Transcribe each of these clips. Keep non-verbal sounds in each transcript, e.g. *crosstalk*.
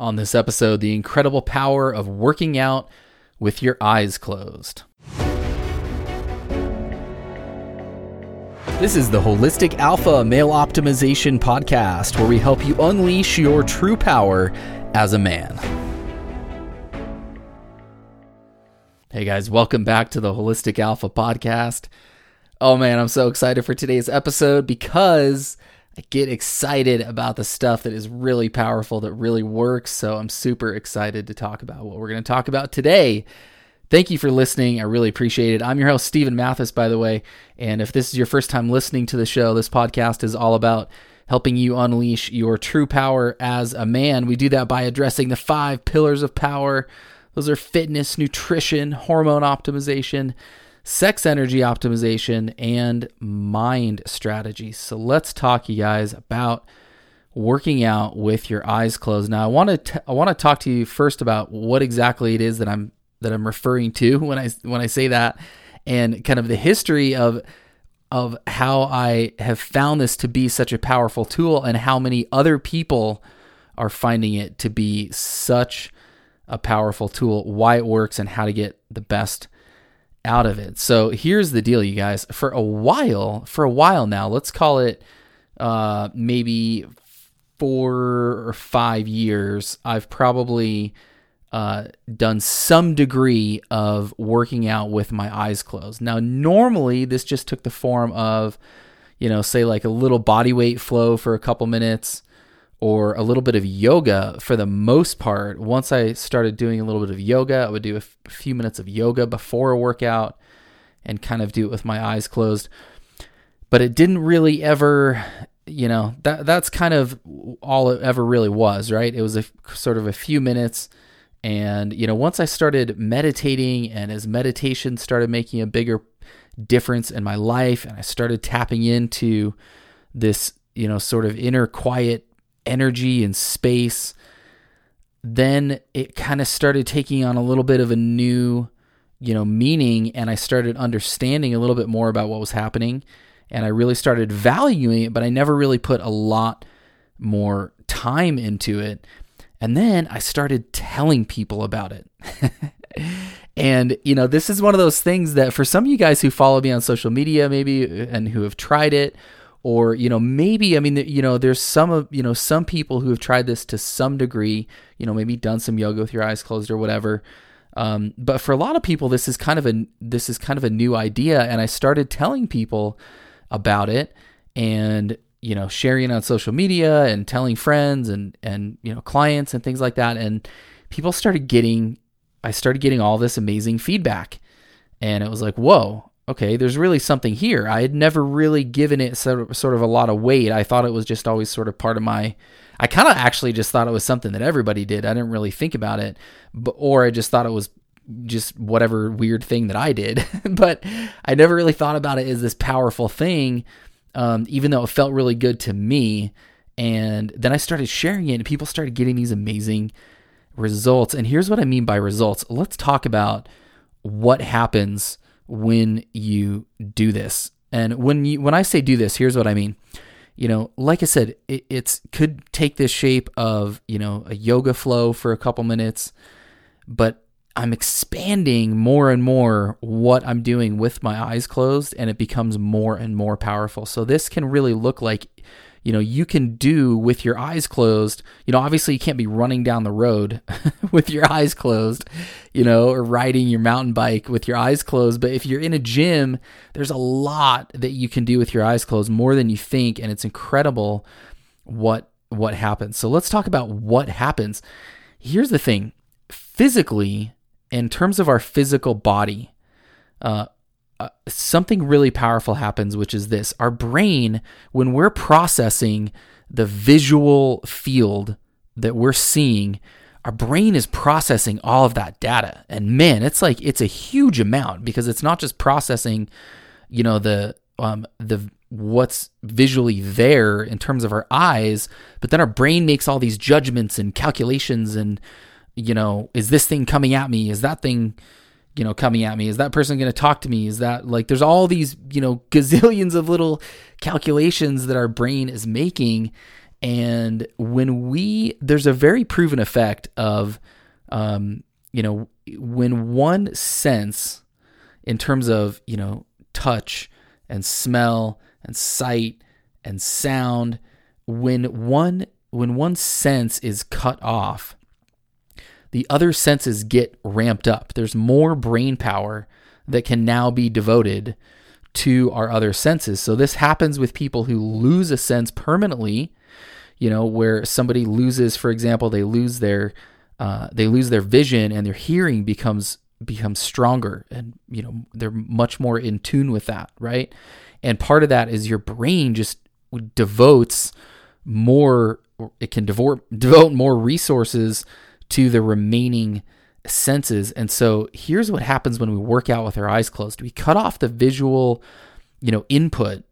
On this episode, the incredible power of working out with your eyes closed. This is the Holistic Alpha Male Optimization Podcast, where we help you unleash your true power as a man. Hey guys, welcome back to the Holistic Alpha Podcast. Oh man, I'm so excited for today's episode because get excited about the stuff that is really powerful, that really works. So I'm super excited to talk about what we're going to talk about today. Thank you for listening. I really appreciate it. I'm your host, Stephen Mathis, by the way. And if this is your first time listening to the show, this podcast is all about helping you unleash your true power as a man. We do that by addressing the five pillars of power. Those are fitness, nutrition, hormone optimization, sex energy optimization, and mind strategy. So let's talk, you guys, about working out with your eyes closed. Now, I want to I want to talk to you first about what exactly it is that I'm that I'm referring to *laughs* when I when I say that, and kind of the history of of how I have found this to be such a powerful tool, and how many other people are finding it to be such a powerful tool, why it works, and how to get the best out of it. So here's the deal, you guys. For a while, for a while now, let's call it uh, maybe four or five years, I've probably uh, done some degree of working out with my eyes closed. Now, normally this just took the form of, you know, say like a little body weight flow for a couple minutes or a little bit of yoga for the most part. Once I started doing a little bit of yoga, I would do a, f- few minutes of yoga before a workout and kind of do it with my eyes closed. But it didn't really ever, you know, that that's kind of all it ever really was, right? It was a sort of a few minutes and you know, once I started meditating and as meditation started making a bigger difference in my life and I started tapping into this, you know, sort of inner quiet energy and space, then it kind of started taking on a little bit of a new, you know, meaning. And I started understanding a little bit more about what was happening. And I really started valuing it, but I never really put a lot more time into it. And then I started telling people about it. *laughs* and, you know, this is one of those things that for some of you guys who follow me on social media, maybe, and who have tried it, or you know maybe i mean you know there's some of you know some people who have tried this to some degree you know maybe done some yoga with your eyes closed or whatever. Um, but for a lot of people this is kind of a this is kind of a new idea and i started telling people about it and you know sharing on social media and telling friends and and you know clients and things like that. And people started getting i started getting all this amazing feedback. And it was like whoa okay, there's really something here. I had never really given it sort of, a lot of weight. I thought it was just always sort of part of my. I kind of actually just thought it was something that everybody did. I didn't really think about it, but or I just thought it was just whatever weird thing that I did. *laughs* but I never really thought about it as this powerful thing, um, even though it felt really good to me. And then I started sharing it, and people started getting these amazing results. And here's what I mean by results. Let's talk about what happens when you do this. And when you when I say do this, here's what I mean. You know, like I said, it it's could take this shape of, you know, a yoga flow for a couple minutes, but I'm expanding more and more what I'm doing with my eyes closed and it becomes more and more powerful. So this can really look like you know you can do with your eyes closed you know obviously you can't be running down the road *laughs* with your eyes closed you know or riding your mountain bike with your eyes closed. But if you're in a gym there's a lot that you can do with your eyes closed more than you think and it's incredible what what happens. So let's talk about what happens. Here's the thing. Physically in terms of our physical body uh, uh, something really powerful happens, which is this our brain, when we're processing the visual field that we're seeing, our brain is processing all of that data. And man, it's like it's a huge amount because it's not just processing, you know, the um the what's visually there in terms of our eyes, but then our brain makes all these judgments and calculations and you know, is this thing coming at me? Is that thing you know, coming at me? Is that person going to talk to me? Is that like there's all these, you know, *laughs* gazillions of little calculations that our brain is making And when we, there's a very proven effect of, um, you know, when one sense in terms of, you know, touch and smell and sight and sound, when one when one sense is cut off, the other senses get ramped up. There's more brain power that can now be devoted to our other senses. So this happens with people who lose a sense permanently you know, where somebody loses, for example, they lose their uh, they lose their vision and their hearing becomes becomes stronger and you know they're much more in tune with that right and part of that is your brain just devotes more it can devote devote more resources to the remaining senses and so here's what happens when we work out with our eyes closed we cut off the visual you know input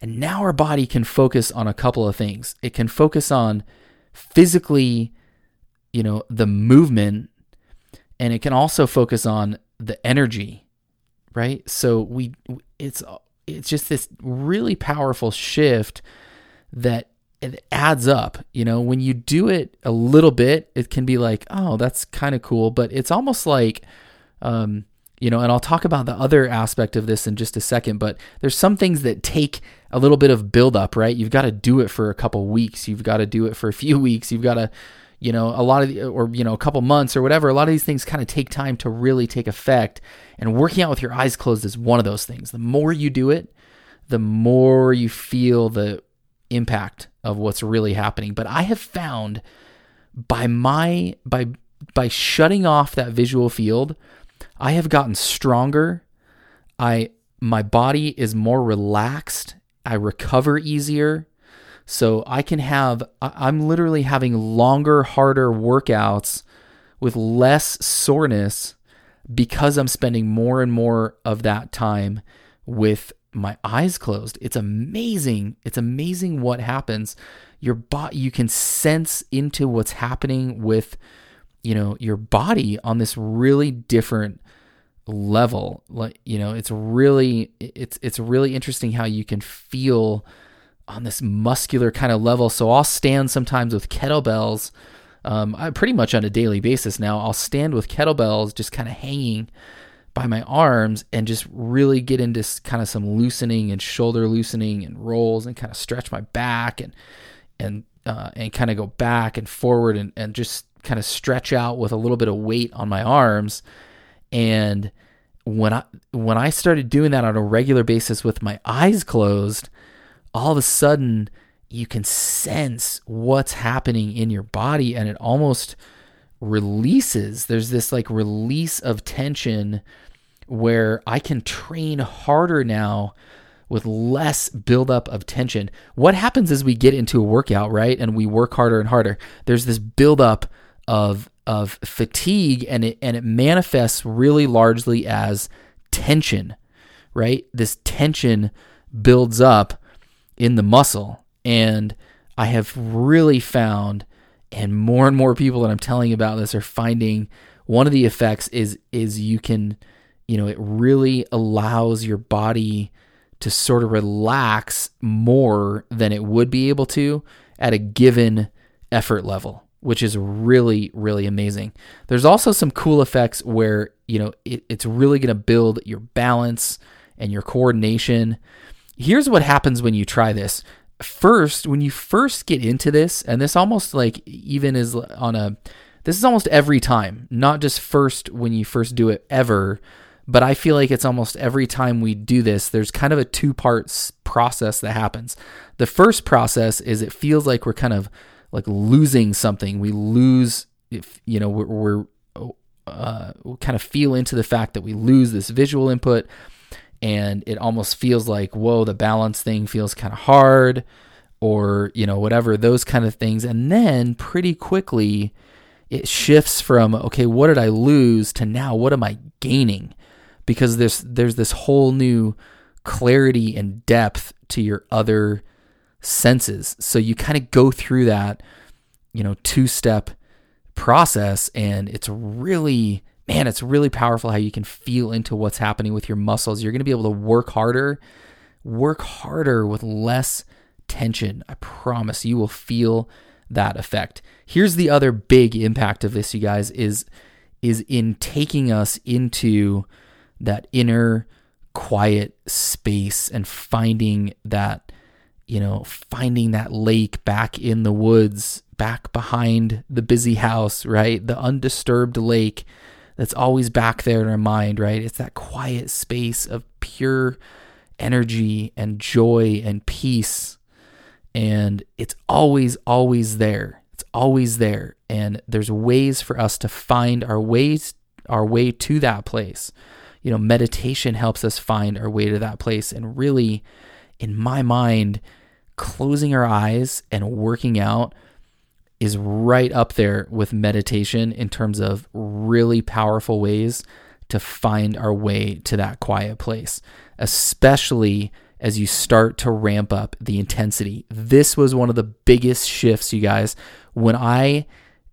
and now our body can focus on a couple of things. It can focus on physically, you know, the movement, and it can also focus on the energy, right? So we it's it's just this really powerful shift that it adds up. You know, when you do it a little bit, it can be like, oh, that's kind of cool, but it's almost like um, you know, and I'll talk about the other aspect of this in just a second, but there's some things that take a little bit of buildup, right? You've got to do it for a couple weeks. You've got to do it for a few *laughs* weeks. You've got to, you know, a lot of, the, or, you know, a couple months or whatever. A lot of these things kind of take time to really take effect. And working out with your eyes closed is one of those things. The more you do it, the more you feel the impact of what's really happening. But I have found by my, by, by shutting off that visual field, I have gotten stronger. I my body is more relaxed. I recover easier. So I can have I'm literally having longer, harder workouts with less soreness because I'm spending more and more of that time with my eyes closed. It's amazing. It's amazing what happens. Your body you can sense into what's happening with you know your body on this really different level like you know it's really it's it's really interesting how you can feel on this muscular kind of level so i'll stand sometimes with kettlebells um, I pretty much on a daily basis now i'll stand with kettlebells just kind of hanging by my arms and just really get into kind of some loosening and shoulder loosening and rolls and kind of stretch my back and and uh, and kind of go back and forward and, and just kind of stretch out with a little bit of weight on my arms. And when I when I started doing that on a regular basis with my eyes closed, all of a sudden you can sense what's happening in your body and it almost releases. There's this like release of tension where I can train harder now with less buildup of tension. What happens as we get into a workout, right? And we work harder and harder. There's this buildup of of fatigue and it and it manifests really largely as tension, right? This tension builds up in the muscle and I have really found and more and more people that I'm telling about this are finding one of the effects is is you can you know it really allows your body to sort of relax more than it would be able to at a given effort level which is really, really amazing. There's also some cool effects where, you know, it, it's really going to build your balance and your coordination. Here's what happens when you try this. First, when you first get into this, and this almost like even is on a, this is almost every time, not just first when you first do it ever, but I feel like it's almost every time we do this, there's kind of a two parts process that happens. The first process is it feels like we're kind of like losing something. We lose if you know we're, we're uh, we kind of feel into the fact that we lose this visual input, and it almost feels like whoa, the balance thing feels kind of hard, or you know whatever those kind of things, and then pretty quickly it shifts from okay, what did I lose to now what am I gaining? Because there's there's this whole new clarity and depth to your other senses. So you kind of go through that, you know, two step process, and it's really, man, it's really powerful how you can feel into what's happening with your muscles. You're going to be able to work harder, work harder with less tension. I promise you will feel that effect. Here's the other big impact of this, you guys, is is in taking us into that inner quiet space and finding that you know finding that lake back in the woods back behind the busy house right the undisturbed lake that's always back there in our mind right? It's that quiet space of pure energy and joy and peace. And it's always always there. It's always there. And there's ways for us to find our ways our way to that place. You know meditation helps us find our way to that place. And really in my mind closing our eyes and working out is right up there with meditation in terms of really powerful ways to find our way to that quiet place especially as you start to ramp up the intensity. This was one of the biggest shifts, you guys. When I,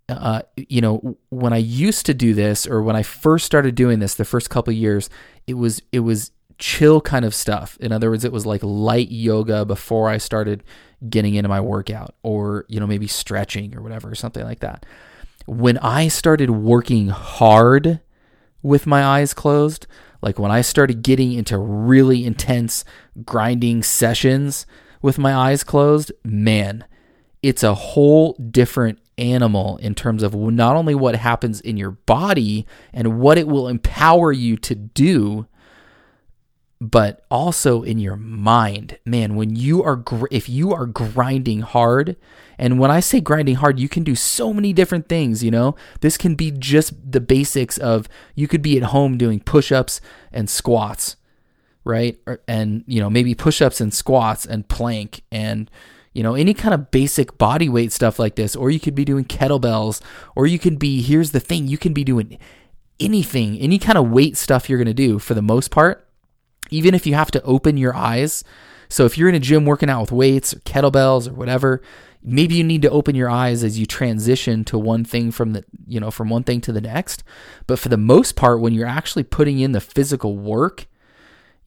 uh, you know, when I used to do this, or when I first started doing this, the first couple years, it was it was chill kind of stuff. In other words, it was like light yoga before I started getting into my workout, or you know, maybe stretching or whatever, or something like that. When I started working hard with my eyes closed, like when I started getting into really intense grinding sessions with my eyes closed, man, it's a whole different animal in terms of not only what happens in your body and what it will empower you to do, but also in your mind. Man, when you are gr- if you are grinding hard, and when I say grinding hard, you can do so many different things, you know? This can be just the basics of you could be at home doing push-ups and squats, right? Or, and you know, maybe push-ups and squats and plank and you know, any kind of basic body weight stuff like this or you could be doing kettlebells or you could be here's the thing, you can be doing anything, any kind of weight stuff you're going to do for the most part even if you have to open your eyes. So if you're in a gym working out with weights or kettlebells or whatever, maybe you need to open your eyes as you transition to one thing from the, you know, from one thing to the next. But for the most part when you're actually putting in the physical work,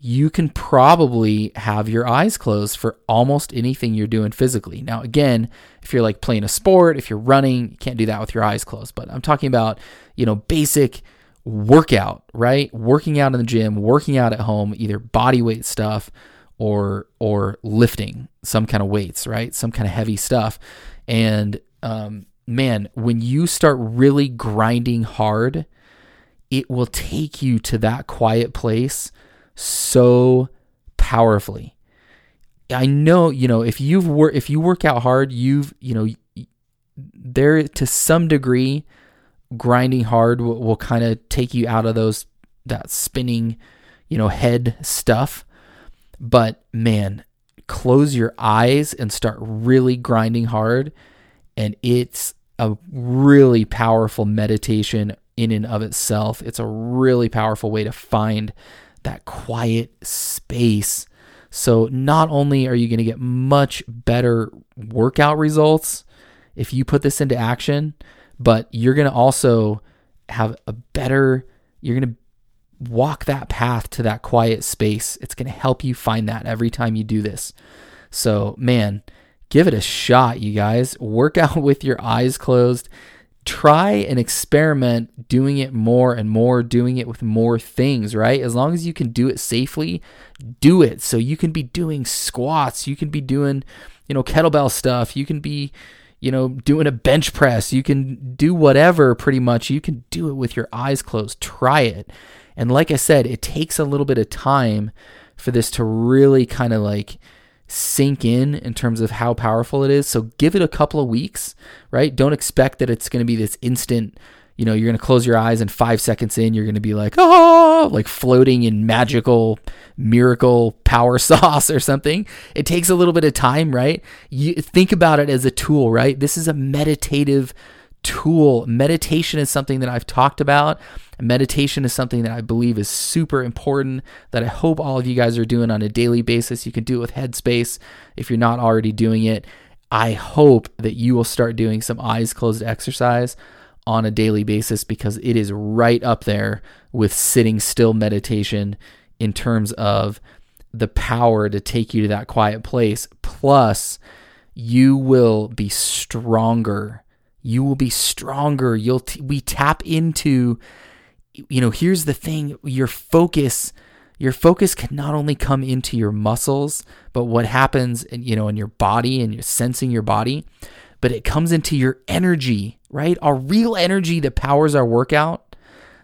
you can probably have your eyes closed for almost anything you're doing physically. Now, again, if you're like playing a sport, if you're running, you can't do that with your eyes closed. But I'm talking about, you know, basic workout, right? Working out in the gym, working out at home, either body weight stuff or or lifting some kind of weights, right? Some kind of heavy stuff. And um, man, when you start really grinding hard, it will take you to that quiet place so powerfully. I know, you know, if you've wor- if you work out hard, you've, you know, there to some degree grinding hard will, will kind of take you out of those that spinning, you know, head stuff. But man, close your eyes and start really grinding hard and it's a really powerful meditation in and of itself. It's a really powerful way to find that quiet space. So, not only are you going to get much better workout results if you put this into action, but you're going to also have a better, you're going to walk that path to that quiet space. It's going to help you find that every time you do this. So, man, give it a shot, you guys. Work *laughs* out with your eyes closed. Try and experiment doing it more and more, doing it with more things, right? As long as you can do it safely, do it. So you can be doing squats, you can be doing, you know, kettlebell stuff, you can be, you know, doing a bench press. You can do whatever pretty much. You can do it with your eyes closed. Try it. And like I said, it takes a little bit of time for this to really kind of like sink in in terms of how powerful it is. So give it a couple of weeks, right? Don't expect that it's going to be this instant you know, you're going to close your eyes and five seconds in, you're going to be like, oh, like floating in magical, miracle power *laughs* sauce or something. It takes a little bit of time, right? You think about it as a tool, right? This is a meditative tool. Meditation is something that I've talked about. Meditation is something that I believe is super important that I hope all of you guys are doing on a daily basis. You can do it with Headspace if you're not already doing it. I hope that you will start doing some eyes closed exercise on a daily basis because it is right up there with sitting still meditation in terms of the power to take you to that quiet place. Plus, you will be stronger. You will be stronger. You'll t- we tap into you know, here's the thing, your focus your focus can not only come into your muscles, but what happens you know, in your body and you're sensing your body, but it comes into your energy, right? Our real energy that powers our workout,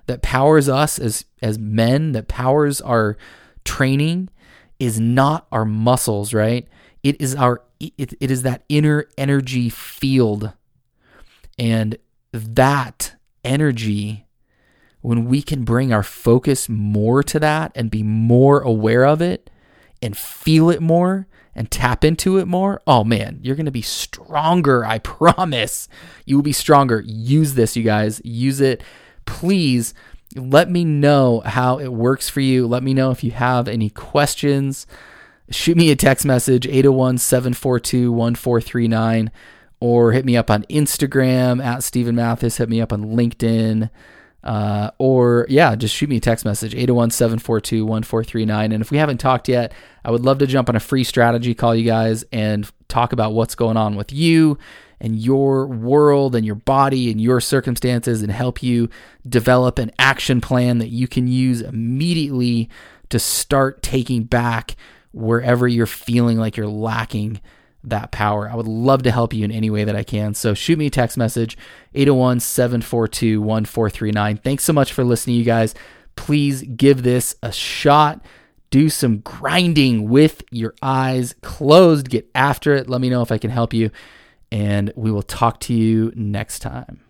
that powers us as as men, that powers our training is not our muscles, right? It is our it, it is that inner energy field. And that energy when we can bring our focus more to that and be more aware of it and feel it more and tap into it more, oh man, you're going to be stronger. I *laughs* promise. You will be stronger. Use this, you guys. Use it. Please let me know how it works for you. Let me know if you have any questions. Shoot me a text message 801 742 1439 or hit me up on Instagram at Steven Mathis. Hit me up on LinkedIn. Uh, or yeah, just shoot me a text message 801 742 1439. And if we haven't talked yet, I would love to jump on a free strategy call, you guys, and talk about what's going on with you and your world and your body and your circumstances and help you develop an action plan that you can use immediately to start taking back wherever you're feeling like you're lacking that power. I would love to help you in any way that I can. So shoot me a text message 801 742 1439. Thanks so much for listening, you guys. Please give this a shot. Do some grinding with your eyes closed. Get after it. Let me know if I can help you. And we will talk to you next time.